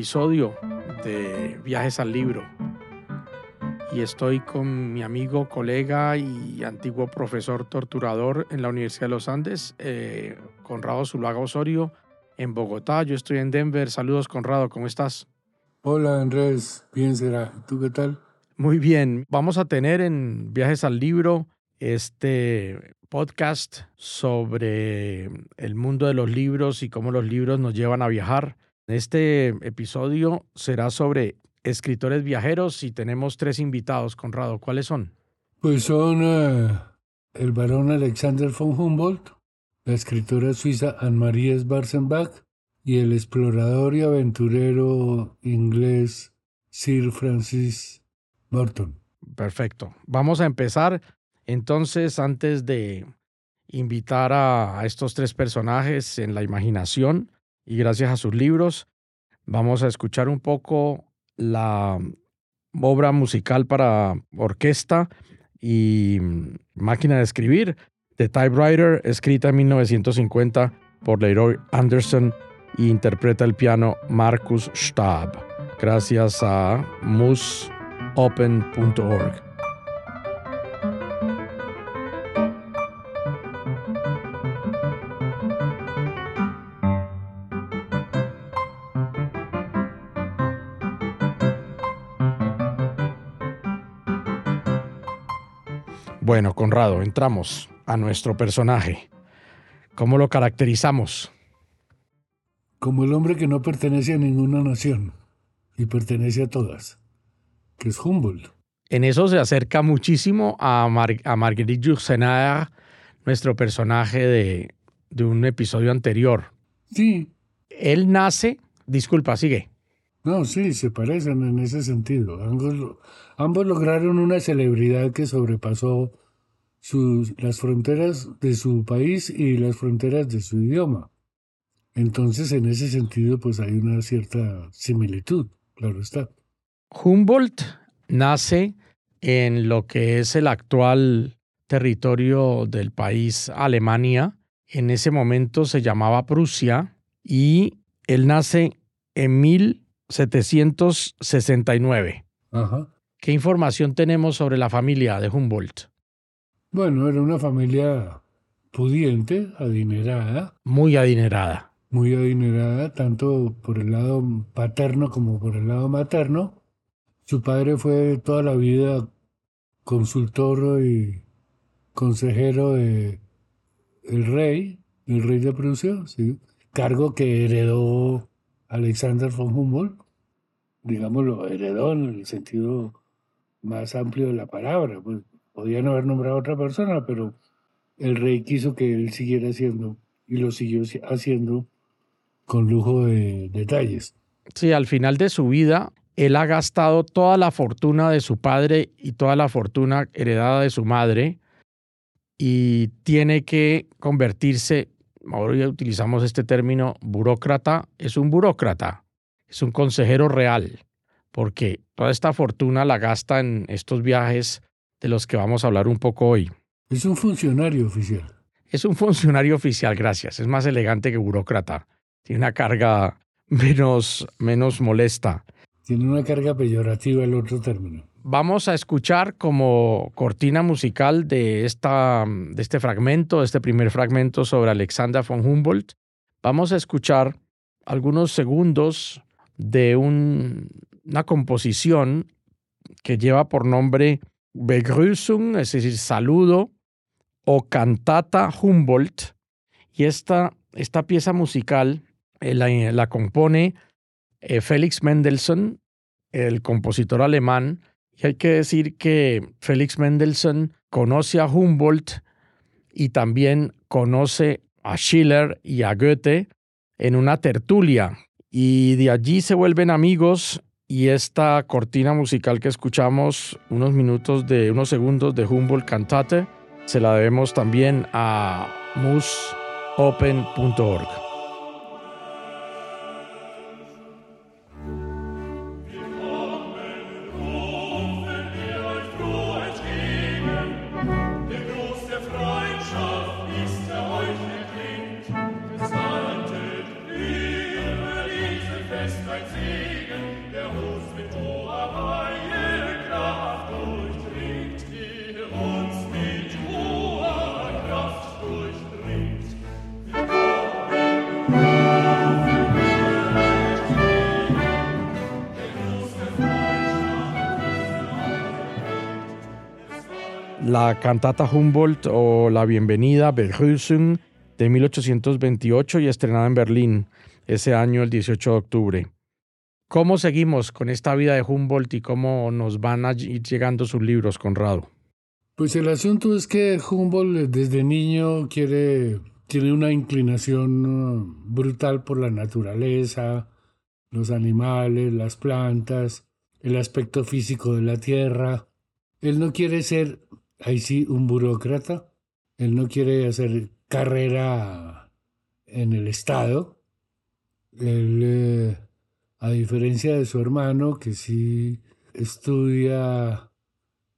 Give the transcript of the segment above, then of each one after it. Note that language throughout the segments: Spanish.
episodio de Viajes al Libro. Y estoy con mi amigo, colega y antiguo profesor torturador en la Universidad de los Andes, eh, Conrado Zuluaga Osorio, en Bogotá. Yo estoy en Denver. Saludos, Conrado, ¿cómo estás? Hola, Andrés. Bien será. ¿Tú qué tal? Muy bien. Vamos a tener en Viajes al Libro este podcast sobre el mundo de los libros y cómo los libros nos llevan a viajar. Este episodio será sobre escritores viajeros y tenemos tres invitados, Conrado. ¿Cuáles son? Pues son eh, el barón Alexander von Humboldt, la escritora suiza Anne-Marie Schwarzenbach y el explorador y aventurero inglés Sir Francis Burton. Perfecto. Vamos a empezar entonces, antes de invitar a, estos tres personajes en la imaginación y gracias a sus libros, vamos a escuchar un poco la obra musical para orquesta y máquina de escribir de Typewriter, escrita en 1950 por Leroy Anderson e interpreta el piano Marcus Stab, gracias a musopen.org. Bueno, Conrado, entramos a nuestro personaje. ¿Cómo lo caracterizamos? Como el hombre que no pertenece a ninguna nación y pertenece a todas, que es Humboldt. En eso se acerca muchísimo a, a Marguerite Yourcenar, nuestro personaje de, de un episodio anterior. Sí. Él nace, disculpa, sigue. No, sí, se parecen en ese sentido. Ambos, lograron una celebridad que sobrepasó las fronteras de su país y las fronteras de su idioma. Entonces, en ese sentido, pues hay una cierta similitud, claro está. Humboldt nace en lo que es el actual territorio del país Alemania. En ese momento se llamaba Prusia y él nace en 1769. Ajá. ¿Qué información tenemos sobre la familia de Humboldt? Bueno, era una familia pudiente, adinerada. Muy adinerada. Muy adinerada, tanto por el lado paterno como por el lado materno. Su padre fue toda la vida consultor y consejero de el rey, el rey de Prusia, ¿sí? cargo que heredó Alexander von Humboldt, digámoslo, heredó en el sentido más amplio de la palabra, pues Podían haber nombrado a otra persona, pero el rey quiso que él siguiera haciendo y lo siguió haciendo con lujo de detalles. Sí, al final de su vida, él ha gastado toda la fortuna de su padre y toda la fortuna heredada de su madre y tiene que convertirse, ahora ya utilizamos este término, burócrata, es un burócrata, es un consejero real, porque toda esta fortuna la gasta en estos viajes de los que vamos a hablar un poco hoy. Es un funcionario oficial. Es un funcionario oficial, gracias. Es más elegante que burócrata. Tiene una carga menos, menos molesta. Tiene una carga peyorativa el otro término. Vamos a escuchar como cortina musical de, esta, de este fragmento, de este primer fragmento sobre Alexander von Humboldt. Vamos a escuchar algunos segundos de una composición que lleva por nombre Begrüßung, es decir, saludo, o cantata Humboldt. Y esta, esta pieza musical eh, la, compone eh, Felix Mendelssohn, el compositor alemán. Y hay que decir que Felix Mendelssohn conoce a Humboldt y también conoce a Schiller y a Goethe en una tertulia. Y de allí se vuelven amigos y esta cortina musical que escuchamos, unos minutos de unos segundos de Humboldt Cantate, se la debemos también a musopen.org. cantata Humboldt o la bienvenida Begrüßung de 1828 y estrenada en Berlín ese año, el 18 de octubre. ¿Cómo seguimos con esta vida de Humboldt y cómo nos van a ir llegando sus libros, Conrado? Pues el asunto es que Humboldt desde niño quiere, tiene una inclinación uh, brutal por la naturaleza, los animales, las plantas, el aspecto físico de la tierra. Él no quiere ser, ahí sí, un burócrata. Él no quiere hacer carrera en el Estado. Él, eh, a diferencia de su hermano, que sí estudia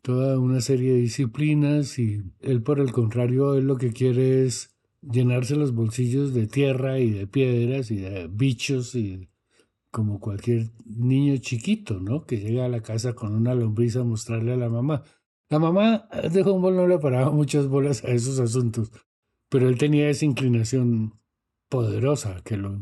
toda una serie de disciplinas y él por el contrario, él lo que quiere es llenarse los bolsillos de tierra y de piedras y de bichos y como cualquier niño chiquito, ¿no? Que llega a la casa con una lombriz a mostrarle a la mamá. La mamá de Humboldt no le paraba muchas bolas a esos asuntos, pero él tenía esa inclinación poderosa que lo,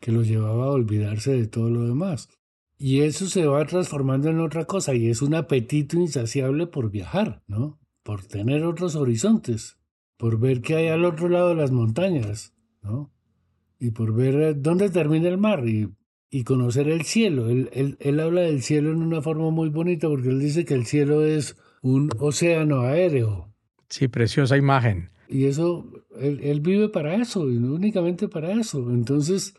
que lo llevaba a olvidarse de todo lo demás. Y eso se va transformando en otra cosa y es un apetito insaciable por viajar, ¿no? Por tener otros horizontes, por ver qué hay al otro lado de las montañas, ¿no? Y por ver eh, dónde termina el mar y, y conocer el cielo. Él, él, él habla del cielo en una forma muy bonita porque él dice que el cielo es un océano aéreo. Sí, preciosa imagen. Y eso, él, él vive para eso y no únicamente para eso. Entonces,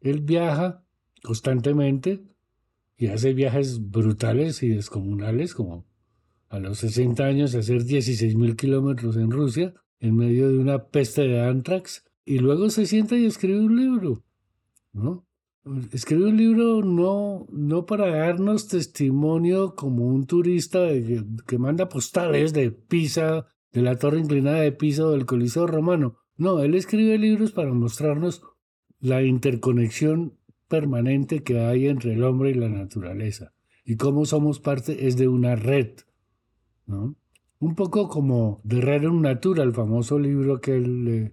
él viaja constantemente y hace viajes brutales y descomunales, como a los 60 años hacer 16 mil kilómetros en Rusia, en medio de una peste de antrax, y luego se sienta y escribe un libro, ¿no? Escribe un libro no, no para darnos testimonio como un turista que, manda postales de Pisa, de la torre inclinada de Pisa o del Coliseo Romano. No, él escribe libros para mostrarnos la interconexión permanente que hay entre el hombre y la naturaleza. Y cómo somos parte es de una red, ¿no? Un poco como de Rerum Natura, el famoso libro que él,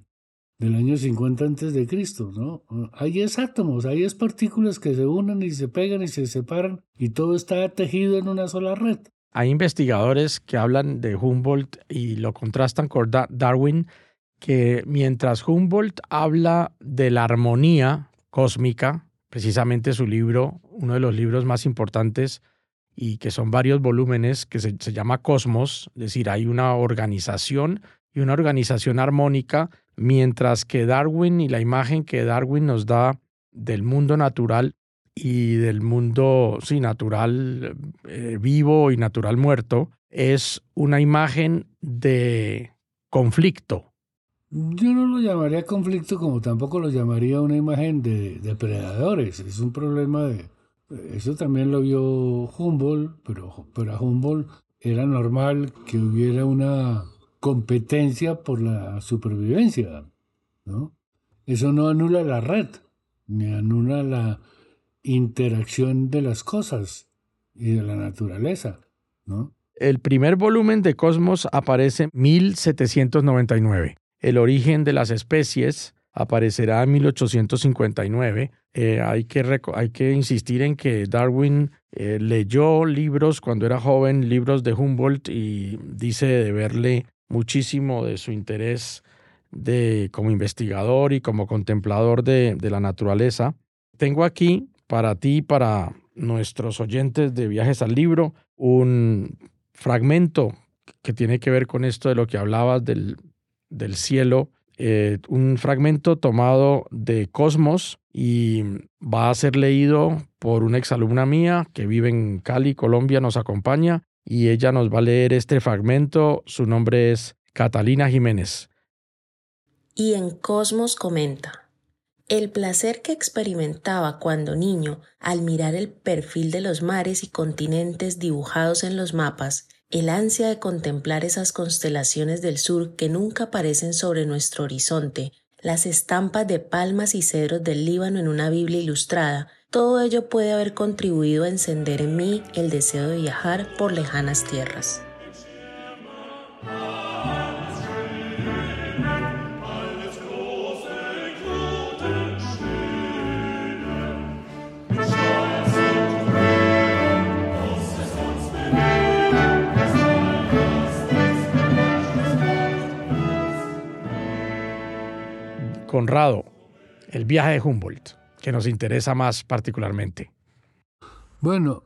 del año 50 antes de Cristo, ¿no? Hay es átomos, hay es partículas que se unen y se pegan y se separan y todo está tejido en una sola red. Hay investigadores que hablan de Humboldt y lo contrastan con Darwin, que mientras Humboldt habla de la armonía cósmica, precisamente su libro, uno de los libros más importantes y que son varios volúmenes, que se, llama Cosmos, es decir, hay una organización y una organización armónica, mientras que Darwin y la imagen que Darwin nos da del mundo natural y del mundo sí, natural eh, vivo y natural muerto es una imagen de conflicto, yo no lo llamaría conflicto como tampoco lo llamaría una imagen de depredadores. Es un problema de... Eso también lo vio Humboldt, pero para Humboldt era normal que hubiera una competencia por la supervivencia. ¿no? Eso no anula la red, ni anula la interacción de las cosas y de la naturaleza. ¿no? El primer volumen de Cosmos aparece en 1799. El origen de las especies aparecerá en 1859. Eh, hay, que hay, que insistir en que Darwin eh, leyó libros cuando era joven, libros de Humboldt, y dice de verle muchísimo de su interés de, como investigador y como contemplador de, la naturaleza. Tengo aquí para ti, para nuestros oyentes de Viajes al Libro, un fragmento que tiene que ver con esto de lo que hablabas del del cielo, eh, un fragmento tomado de Cosmos y va a ser leído por una exalumna mía que vive en Cali, Colombia, nos acompaña y ella nos va a leer este fragmento. Su nombre es Catalina Jiménez. Y en Cosmos comenta, el placer que experimentaba cuando niño al mirar el perfil de los mares y continentes dibujados en los mapas el ansia de contemplar esas constelaciones del sur que nunca aparecen sobre nuestro horizonte, las estampas de palmas y cedros del Líbano en una Biblia ilustrada, todo ello puede haber contribuido a encender en mí el deseo de viajar por lejanas tierras. Conrado, el viaje de Humboldt que nos interesa más particularmente. Bueno,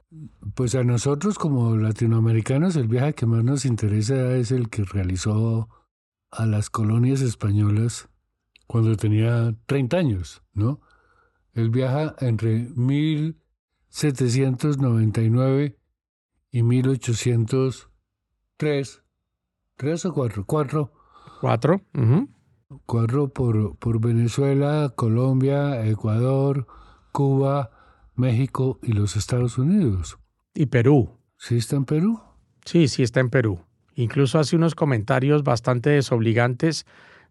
pues a nosotros como latinoamericanos el viaje que más nos interesa es el que realizó a las colonias españolas cuando tenía 30 años, ¿no? Él viaja entre 1799 y 1803. ¿Tres o cuatro? Cuatro. Cuatro. Cuatro por, por Venezuela, Colombia, Ecuador, Cuba, México y los Estados Unidos. Y Perú. ¿Sí está en Perú? Sí, sí está en Perú. Incluso hace unos comentarios bastante desobligantes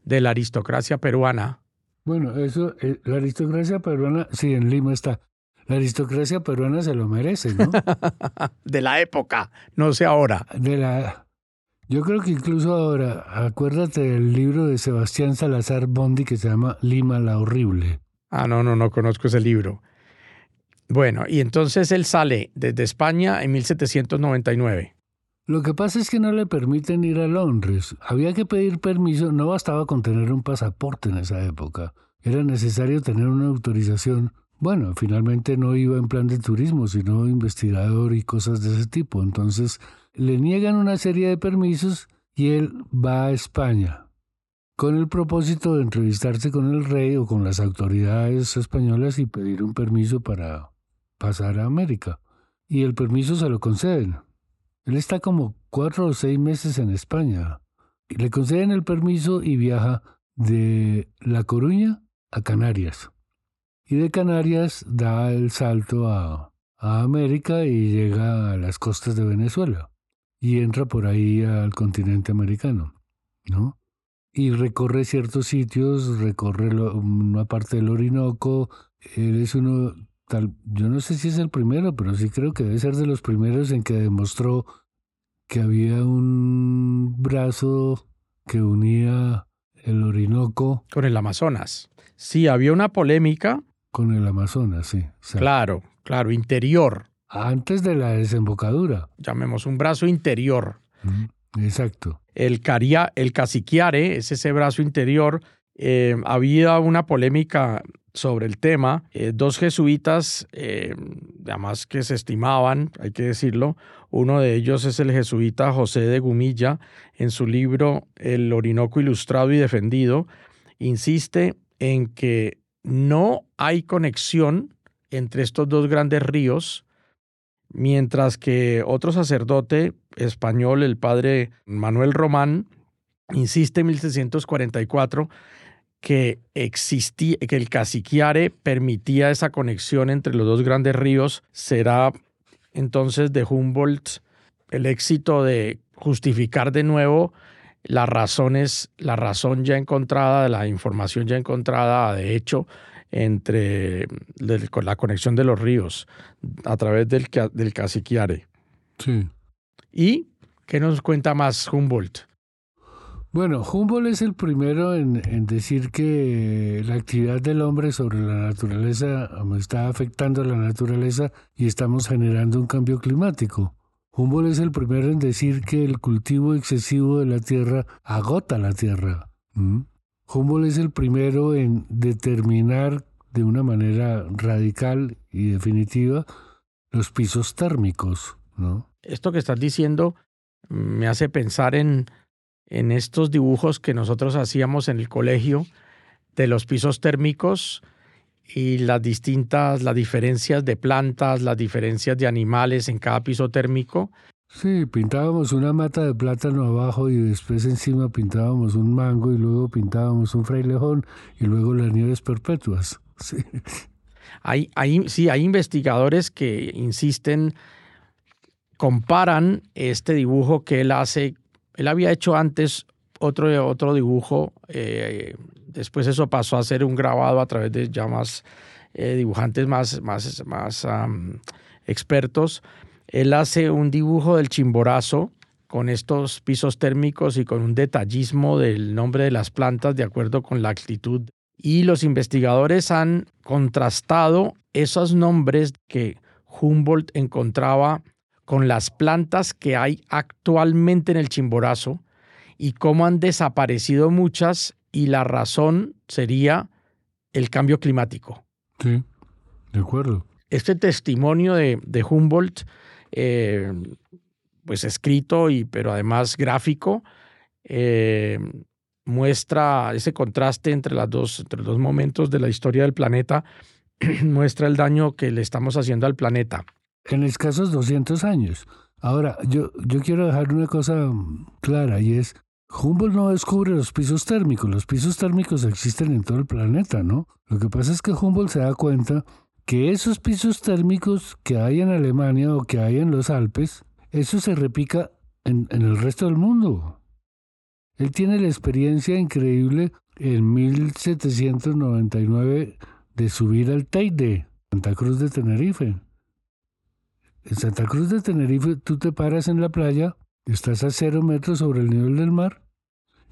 de la aristocracia peruana. Bueno, eso, eh, la aristocracia peruana, sí, en Lima está. La aristocracia peruana se lo merece, ¿no? de la época, no sé ahora. De la, yo creo que incluso ahora, acuérdate del libro de Sebastián Salazar Bondi que se llama Lima la Horrible. Ah, no, no, no conozco ese libro. Bueno, y entonces él sale desde España en 1799. Lo que pasa es que no le permiten ir a Londres. Había que pedir permiso, no bastaba con tener un pasaporte en esa época. Era necesario tener una autorización. Bueno, finalmente no iba en plan de turismo, sino investigador y cosas de ese tipo. Entonces le niegan una serie de permisos y él va a España con el propósito de entrevistarse con el rey o con las autoridades españolas y pedir un permiso para pasar a América. Y el permiso se lo conceden. Él está como cuatro o seis meses en España. Le conceden el permiso y viaja de La Coruña a Canarias. Y de Canarias da el salto a, América y llega a las costas de Venezuela. Y entra por ahí al continente americano, ¿no? Y recorre ciertos sitios, recorre una parte del Orinoco. Él es uno yo no sé si es el primero, pero sí creo que debe ser de los primeros en que demostró que había un brazo que unía el Orinoco con el Amazonas. Sí, había una polémica con el Amazonas, sí. claro, claro, interior. Antes de la desembocadura. Llamemos un brazo interior. exacto. El, caria, el caciquiare es ese brazo interior. Eh, había una polémica sobre el tema. Eh, dos jesuitas, eh, además que se estimaban, hay que decirlo. Uno de ellos es el jesuita José de Gumilla. En su libro El Orinoco Ilustrado y Defendido, insiste en que no hay conexión entre estos dos grandes ríos, mientras que otro sacerdote español, el padre Manuel Román, insiste en 1644 que existía, que el caciquiare permitía esa conexión entre los dos grandes ríos, será entonces de Humboldt el éxito de justificar de nuevo las razones, la razón ya encontrada, la información ya encontrada, de hecho, entre la conexión de los ríos a través del, del caciquiare. Sí. ¿Y qué nos cuenta más Humboldt? Bueno, Humboldt es el primero en, decir que la actividad del hombre sobre la naturaleza está afectando a la naturaleza y estamos generando un cambio climático. Humboldt es el primero en decir que el cultivo excesivo de la tierra agota la tierra. Humboldt es el primero en determinar de una manera radical y definitiva los pisos térmicos. Esto que estás diciendo me hace pensar en en estos dibujos que nosotros hacíamos en el colegio de los pisos térmicos y las distintas, las diferencias de plantas, las diferencias de animales en cada piso térmico. Sí, pintábamos una mata de plátano abajo y después encima pintábamos un mango y luego pintábamos un frailejón y luego las nieves perpetuas. Sí. Hay, sí, hay investigadores que insisten, comparan este dibujo que él hace él había hecho antes otro, otro dibujo, eh, después eso pasó a ser un grabado a través de ya más eh, dibujantes más, más, más expertos. Él hace un dibujo del chimborazo con estos pisos térmicos y con un detallismo del nombre de las plantas de acuerdo con la actitud. Y los investigadores han contrastado esos nombres que Humboldt encontraba con las plantas que hay actualmente en el Chimborazo y cómo han desaparecido muchas y la razón sería el cambio climático. Sí, de acuerdo. Este testimonio de, Humboldt, eh, pues escrito, y, pero además gráfico, eh, muestra ese contraste entre, las dos, los dos momentos de la historia del planeta, muestra el daño que le estamos haciendo al planeta. En escasos 200 años. Ahora, yo, yo quiero dejar una cosa clara y es, Humboldt no descubre los pisos térmicos, los pisos térmicos existen en todo el planeta, ¿no? Lo que pasa es que Humboldt se da cuenta que esos pisos térmicos que hay en Alemania o que hay en los Alpes, eso se repica en, el resto del mundo. Él tiene la experiencia increíble en 1799 de subir al Teide, Santa Cruz de Tenerife. En Santa Cruz de Tenerife tú te paras en la playa, estás a cero metros sobre el nivel del mar,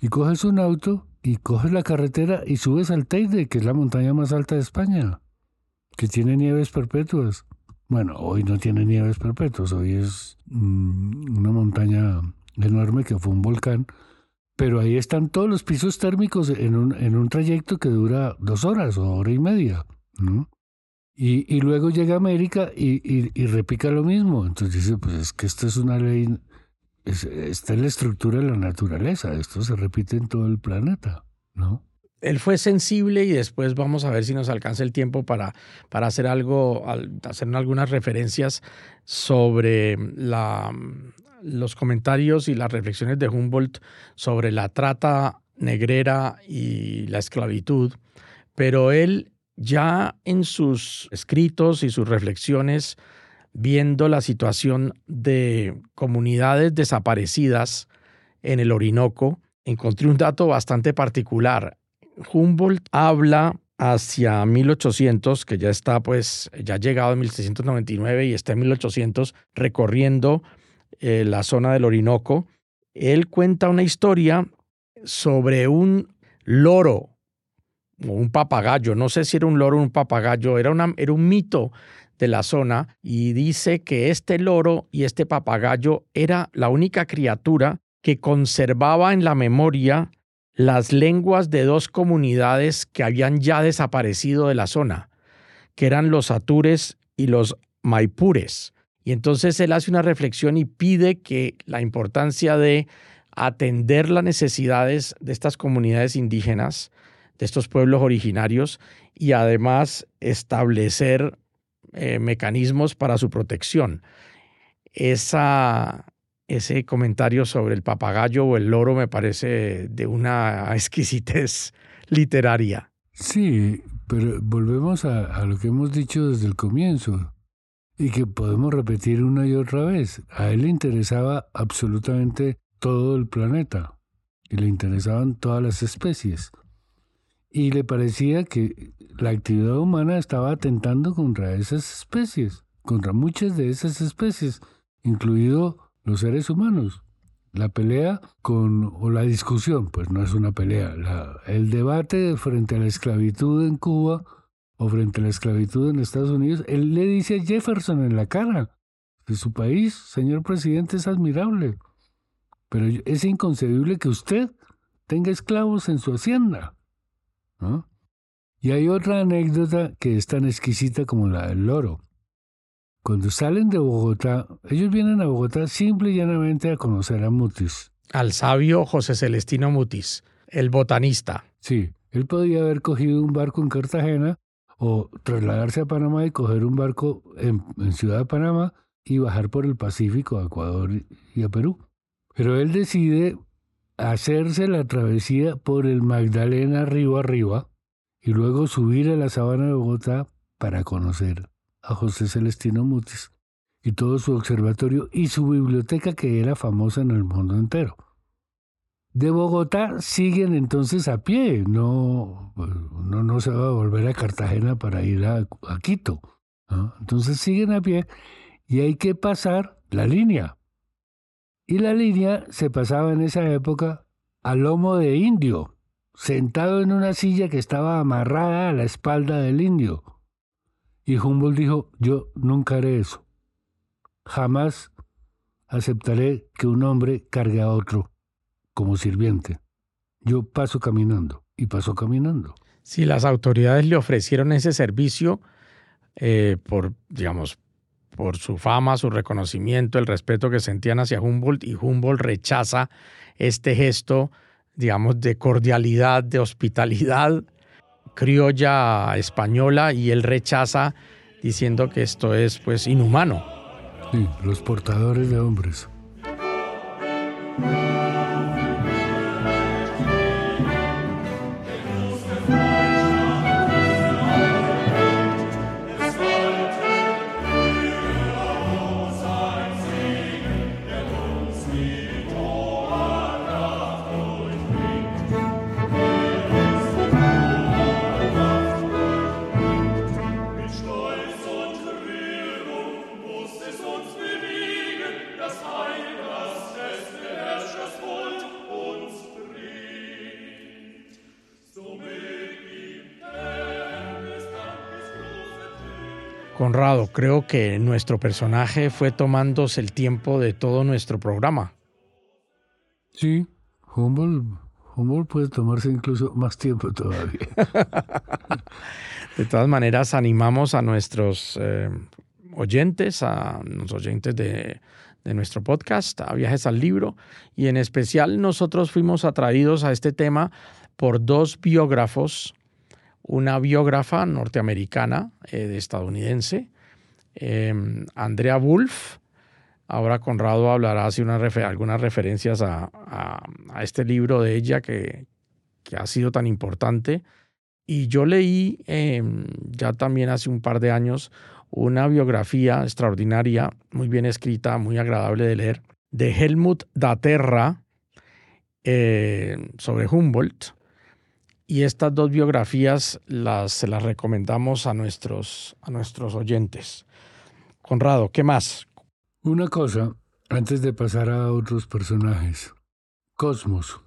y coges un auto y coges la carretera y subes al Teide, que es la montaña más alta de España, que tiene nieves perpetuas. Bueno, hoy no tiene nieves perpetuas, hoy es mm, una montaña enorme que fue un volcán, pero ahí están todos los pisos térmicos en un, en un trayecto que dura dos horas o hora y media. Y, y luego llega América y, y, repica lo mismo. Entonces dice, pues es que esto es una ley, es, está en la estructura de la naturaleza, esto se repite en todo el planeta, ¿no? Él fue sensible y después vamos a ver si nos alcanza el tiempo para, para hacer algo, hacer algunas referencias sobre la, los comentarios y las reflexiones de Humboldt sobre la trata negrera y la esclavitud, pero él ya en sus escritos y sus reflexiones, viendo la situación de comunidades desaparecidas en el Orinoco, encontré un dato bastante particular. Humboldt habla hacia 1800, que ya está pues, ya ha llegado en 1799 y está en 1800 recorriendo eh, la zona del Orinoco, él cuenta una historia sobre un loro o un papagayo, no sé si era un loro o un papagayo, era, era un mito de la zona y dice que este loro y este papagayo era la única criatura que conservaba en la memoria las lenguas de dos comunidades que habían ya desaparecido de la zona, que eran los atures y los maipures. Y entonces él hace una reflexión y pide que la importancia de atender las necesidades de estas comunidades indígenas, de estos pueblos originarios, y además establecer eh, mecanismos para su protección. Esa, ese comentario sobre el papagayo o el loro me parece de una exquisitez literaria. Sí, pero volvemos a lo que hemos dicho desde el comienzo y que podemos repetir una y otra vez. A él le interesaba absolutamente todo el planeta y le interesaban todas las especies. Y le parecía que la actividad humana estaba atentando contra esas especies, contra muchas de esas especies, incluido los seres humanos. La pelea con, o la discusión, pues no es una pelea, el debate frente a la esclavitud en Cuba o frente a la esclavitud en Estados Unidos, él le dice a Jefferson en la cara de su país, señor presidente, es admirable, pero es inconcebible que usted tenga esclavos en su hacienda. Y hay otra anécdota que es tan exquisita como la del loro. Cuando salen de Bogotá, ellos vienen a Bogotá simple y llanamente a conocer a Mutis. Al sabio José Celestino Mutis, el botanista. Sí, él podía haber cogido un barco en Cartagena o trasladarse a Panamá y coger un barco en, Ciudad de Panamá y bajar por el Pacífico a Ecuador y a Perú. Pero él decide hacerse la travesía por el Magdalena río arriba y luego subir a la sabana de Bogotá para conocer a José Celestino Mutis y todo su observatorio y su biblioteca que era famosa en el mundo entero. De Bogotá siguen entonces a pie, no, no, no se va a volver a Cartagena para ir a, Quito. Entonces siguen a pie y hay que pasar la línea. Y la línea se pasaba en esa época a lomo de indio, sentado en una silla que estaba amarrada a la espalda del indio. Y Humboldt dijo, yo nunca haré eso. Jamás aceptaré que un hombre cargue a otro como sirviente. Yo paso caminando y paso caminando. Si las autoridades le ofrecieron ese servicio eh, por, digamos, por su fama, su reconocimiento, el respeto que sentían hacia Humboldt y Humboldt rechaza este gesto, digamos, de cordialidad, de hospitalidad criolla española y él rechaza diciendo que esto es pues inhumano. Sí, los portadores de hombres. Conrado, creo que nuestro personaje fue tomándose el tiempo de todo nuestro programa. Sí, Humboldt, puede tomarse incluso más tiempo todavía. de todas maneras, animamos a nuestros eh, oyentes, a los oyentes de, de nuestro podcast, a Viajes al Libro, y en especial nosotros fuimos atraídos a este tema por dos biógrafos una biógrafa norteamericana, eh, estadounidense, em, Andrea Wolf. Ahora Conrado hablará así una algunas referencias a, este libro de ella que, ha sido tan importante. Y yo leí em, ya también hace un par de años una biografía extraordinaria, muy bien escrita, muy agradable de leer, de Helmut Daterra eh, sobre Humboldt. Y estas dos biografías las, se las recomendamos a nuestros, a nuestros oyentes. Conrado, ¿qué más? Una cosa, antes de pasar a otros personajes. Cosmos.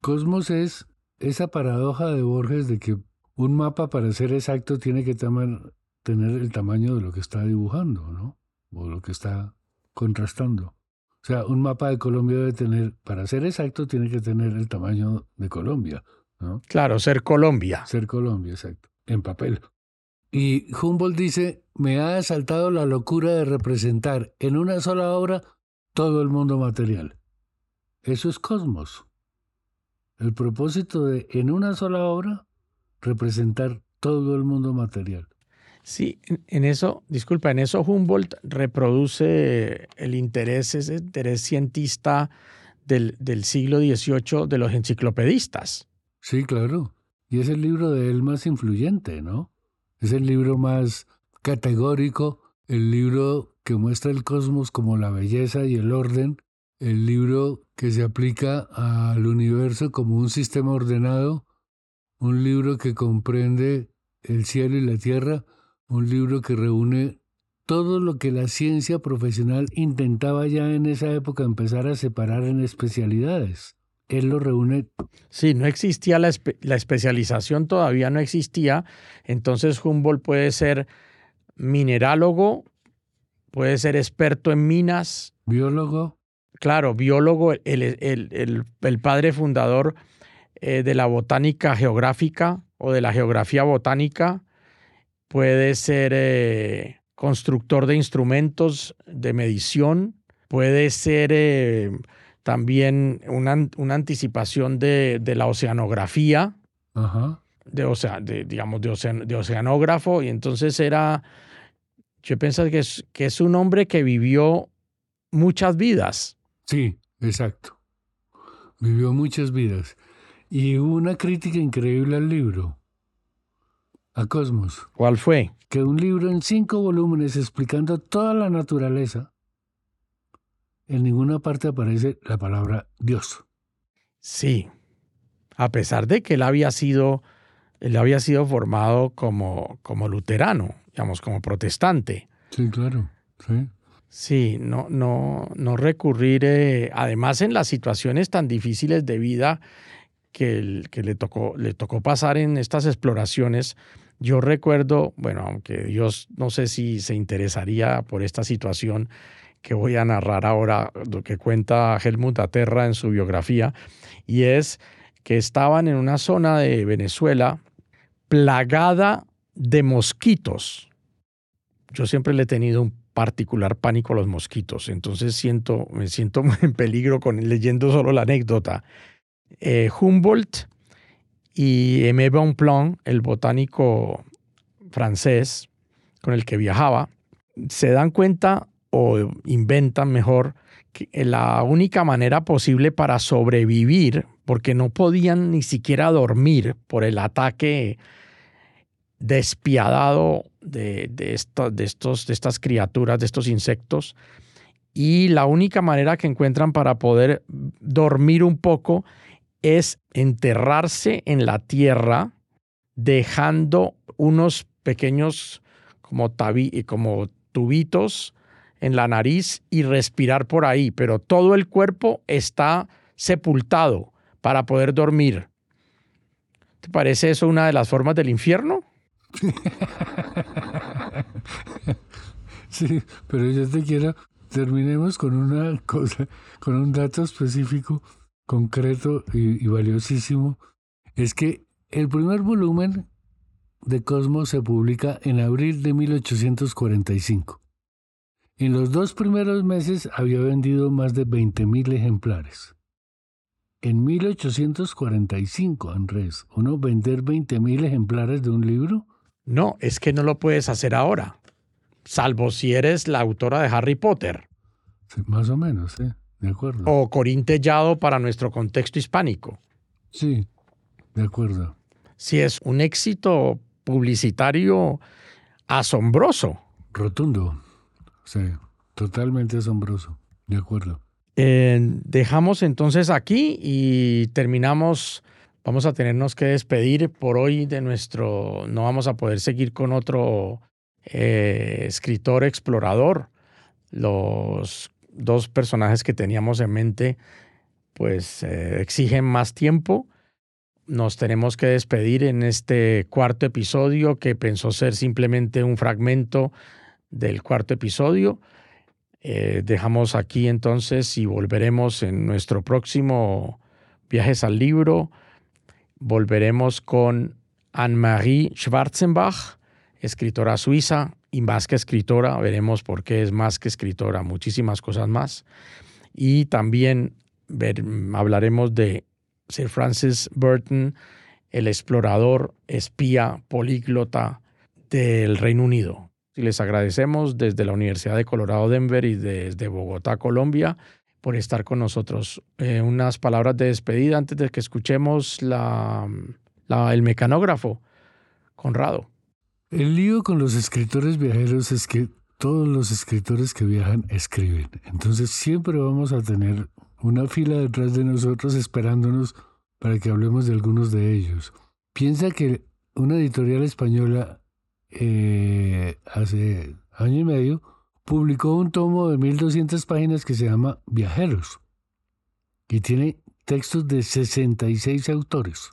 Cosmos es esa paradoja de Borges de que un mapa para ser exacto tiene que tener el tamaño de lo que está dibujando, ¿no? O lo que está contrastando. O sea, un mapa de Colombia debe tener, para ser exacto, tiene que tener el tamaño de Colombia. Claro, ser Colombia. Ser Colombia, exacto, en papel. Y Humboldt dice, me ha asaltado la locura de representar en una sola obra todo el mundo material. Eso es cosmos. El propósito de, en una sola obra, representar todo el mundo material. Sí, en eso, disculpa, en eso Humboldt reproduce el interés, ese interés cientista del, del siglo XVIII de los enciclopedistas. Sí, claro. Y es el libro de él más influyente, ¿no? Es el libro más categórico, el libro que muestra el cosmos como la belleza y el orden, el libro que se aplica al universo como un sistema ordenado, un libro que comprende el cielo y la tierra, un libro que reúne todo lo que la ciencia profesional intentaba ya en esa época empezar a separar en especialidades él lo reúne. Sí, no existía la, especialización, todavía no existía. Entonces Humboldt puede ser minerálogo, puede ser experto en minas. Biólogo. Claro, biólogo, el, padre fundador eh, de la botánica geográfica o de la geografía botánica. Puede ser eh, constructor de instrumentos de medición. Puede ser eh, también una, una anticipación de, de, la oceanografía, De, digamos, de, de, oceanógrafo, y entonces era, yo pienso que es, que es un hombre que vivió muchas vidas. Sí, exacto. Vivió muchas vidas. Y hubo una crítica increíble al libro, a Cosmos. ¿Cuál fue? Que un libro en cinco volúmenes explicando toda la naturaleza en ninguna parte aparece la palabra Dios. Sí, a pesar de que él había sido, él había sido formado como, como luterano, digamos, como protestante. Sí, claro, sí. Sí, no, no, no recurrir, eh, además en las situaciones tan difíciles de vida que, que le, tocó, le tocó pasar en estas exploraciones, yo recuerdo, bueno, aunque Dios no sé si se interesaría por esta situación, que voy a narrar ahora, lo que cuenta Helmut Aterra en su biografía, y es que estaban en una zona de Venezuela plagada de mosquitos. Yo siempre le he tenido un particular pánico a los mosquitos, entonces siento, me siento en peligro con leyendo solo la anécdota. Eh, Humboldt y Aimé Bonpland, el botánico francés con el que viajaba, se dan cuenta o inventan mejor la única manera posible para sobrevivir, porque no podían ni siquiera dormir por el ataque despiadado de, de, de, estos, de estas criaturas, de estos insectos, y la única manera que encuentran para poder dormir un poco es enterrarse en la tierra, dejando unos pequeños como, tabi, como tubitos en la nariz y respirar por ahí, pero todo el cuerpo está sepultado para poder dormir. ¿Te parece eso una de las formas del infierno? Sí, pero yo te quiero, terminemos con una cosa, con un dato específico, concreto y, valiosísimo. Es que el primer volumen de Cosmos se publica en abril de 1845. En los dos primeros meses había vendido más de 20.000 ejemplares. En 1845, Andrés, ¿uno vender 20.000 ejemplares de un libro? No, es que no lo puedes hacer ahora, salvo si eres la autora de Harry Potter. Sí, más o menos, ¿eh? De acuerdo. O Corín Tellado para nuestro contexto hispánico. Sí, de acuerdo. Si es un éxito publicitario asombroso. Rotundo. Sí, totalmente asombroso. De acuerdo. Eh, dejamos entonces aquí y terminamos. Vamos a tenernos que despedir por hoy de nuestro. No vamos a poder seguir con otro eh, escritor explorador. Los dos personajes que teníamos en mente, pues eh, exigen más tiempo nos tenemos que despedir en este cuarto episodio que pensó ser simplemente un fragmento del cuarto episodio. Eh, dejamos aquí entonces y volveremos en nuestro próximo Viajes al Libro. Volveremos con Anne-Marie Schwarzenbach, escritora suiza y más que escritora. Veremos por qué es más que escritora, muchísimas cosas más. Y también hablaremos de Sir Francis Burton, el explorador, espía, políglota del Reino Unido. Y les agradecemos desde la Universidad de Colorado Denver y desde Bogotá, Colombia, por estar con nosotros. Eh, unas palabras de despedida antes de que escuchemos la, el mecanógrafo, Conrado. El lío con los escritores viajeros es que todos los escritores que viajan escriben. Entonces siempre vamos a tener una fila detrás de nosotros esperándonos para que hablemos de algunos de ellos. Piensa que una editorial española eh, hace año y medio publicó un tomo de 1200 páginas que se llama Viajeros y tiene textos de 66 autores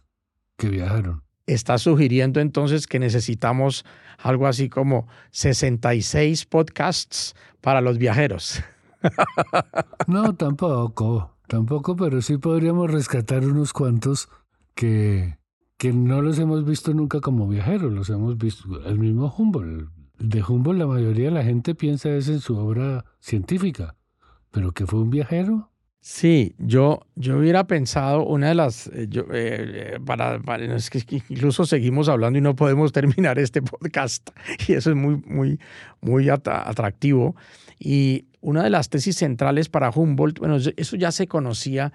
que viajaron. Está sugiriendo entonces que necesitamos algo así como 66 podcasts para los viajeros. No, tampoco, tampoco, pero sí podríamos rescatar unos cuantos que, que no los hemos visto nunca como viajeros, los hemos visto, el mismo Humboldt. De Humboldt la mayoría de la gente piensa es en su obra científica, pero que fue un viajero. Sí, yo, yo hubiera pensado una de las, eh, yo, eh, para, para, es que incluso seguimos hablando y no podemos terminar este podcast y eso es muy, muy, muy atractivo. Y una de las tesis centrales para Humboldt, bueno, eso ya se conocía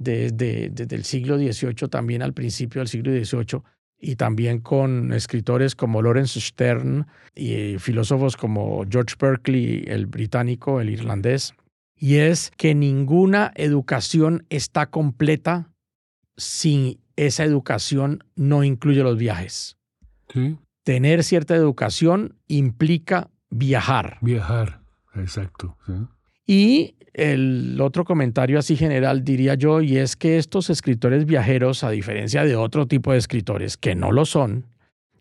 desde, desde el siglo XVIII, también al principio del siglo XVIII, y también con escritores como Lawrence Stern y filósofos como George Berkeley, el británico, el irlandés, y es que ninguna educación está completa si esa educación no incluye los viajes. Sí. Tener cierta educación implica viajar. Viajar, exacto. ¿sí? Y el otro comentario así general diría yo, y es que estos escritores viajeros, a diferencia de otro tipo de escritores que no lo son,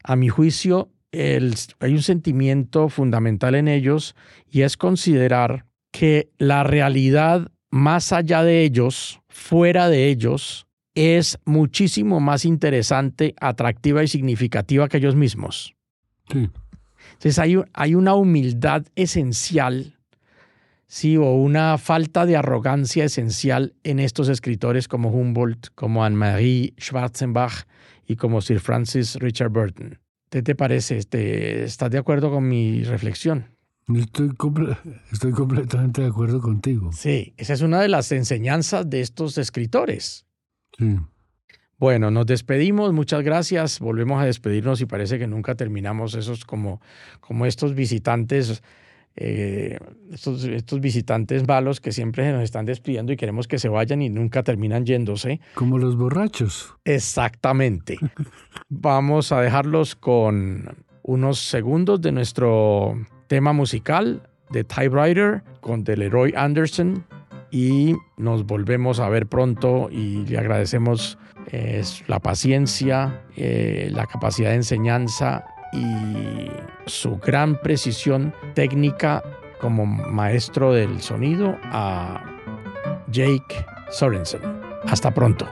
a mi juicio, el, hay un sentimiento fundamental en ellos y es considerar que la realidad más allá de ellos, fuera de ellos, es muchísimo más interesante, atractiva y significativa que ellos mismos. Sí. Entonces hay, hay una humildad esencial, sí, o una falta de arrogancia esencial en estos escritores como Humboldt, como Anne-Marie Schwarzenbach y como Sir Francis Richard Burton. ¿Qué te parece? Este, ¿Estás de acuerdo con mi reflexión? Estoy, estoy completamente de acuerdo contigo. Sí, esa es una de las enseñanzas de estos escritores. Sí. Bueno, nos despedimos, muchas gracias. Volvemos a despedirnos y parece que nunca terminamos esos como, como estos visitantes, eh, estos, estos visitantes malos que siempre se nos están despidiendo y queremos que se vayan y nunca terminan yéndose. Como los borrachos. Exactamente. Vamos a dejarlos con unos segundos de nuestro tema musical de Typewriter con Deleroy Anderson y nos volvemos a ver pronto y le agradecemos eh, la paciencia, eh, la capacidad de enseñanza y su gran precisión técnica como maestro del sonido a Jake Sorensen. Hasta pronto.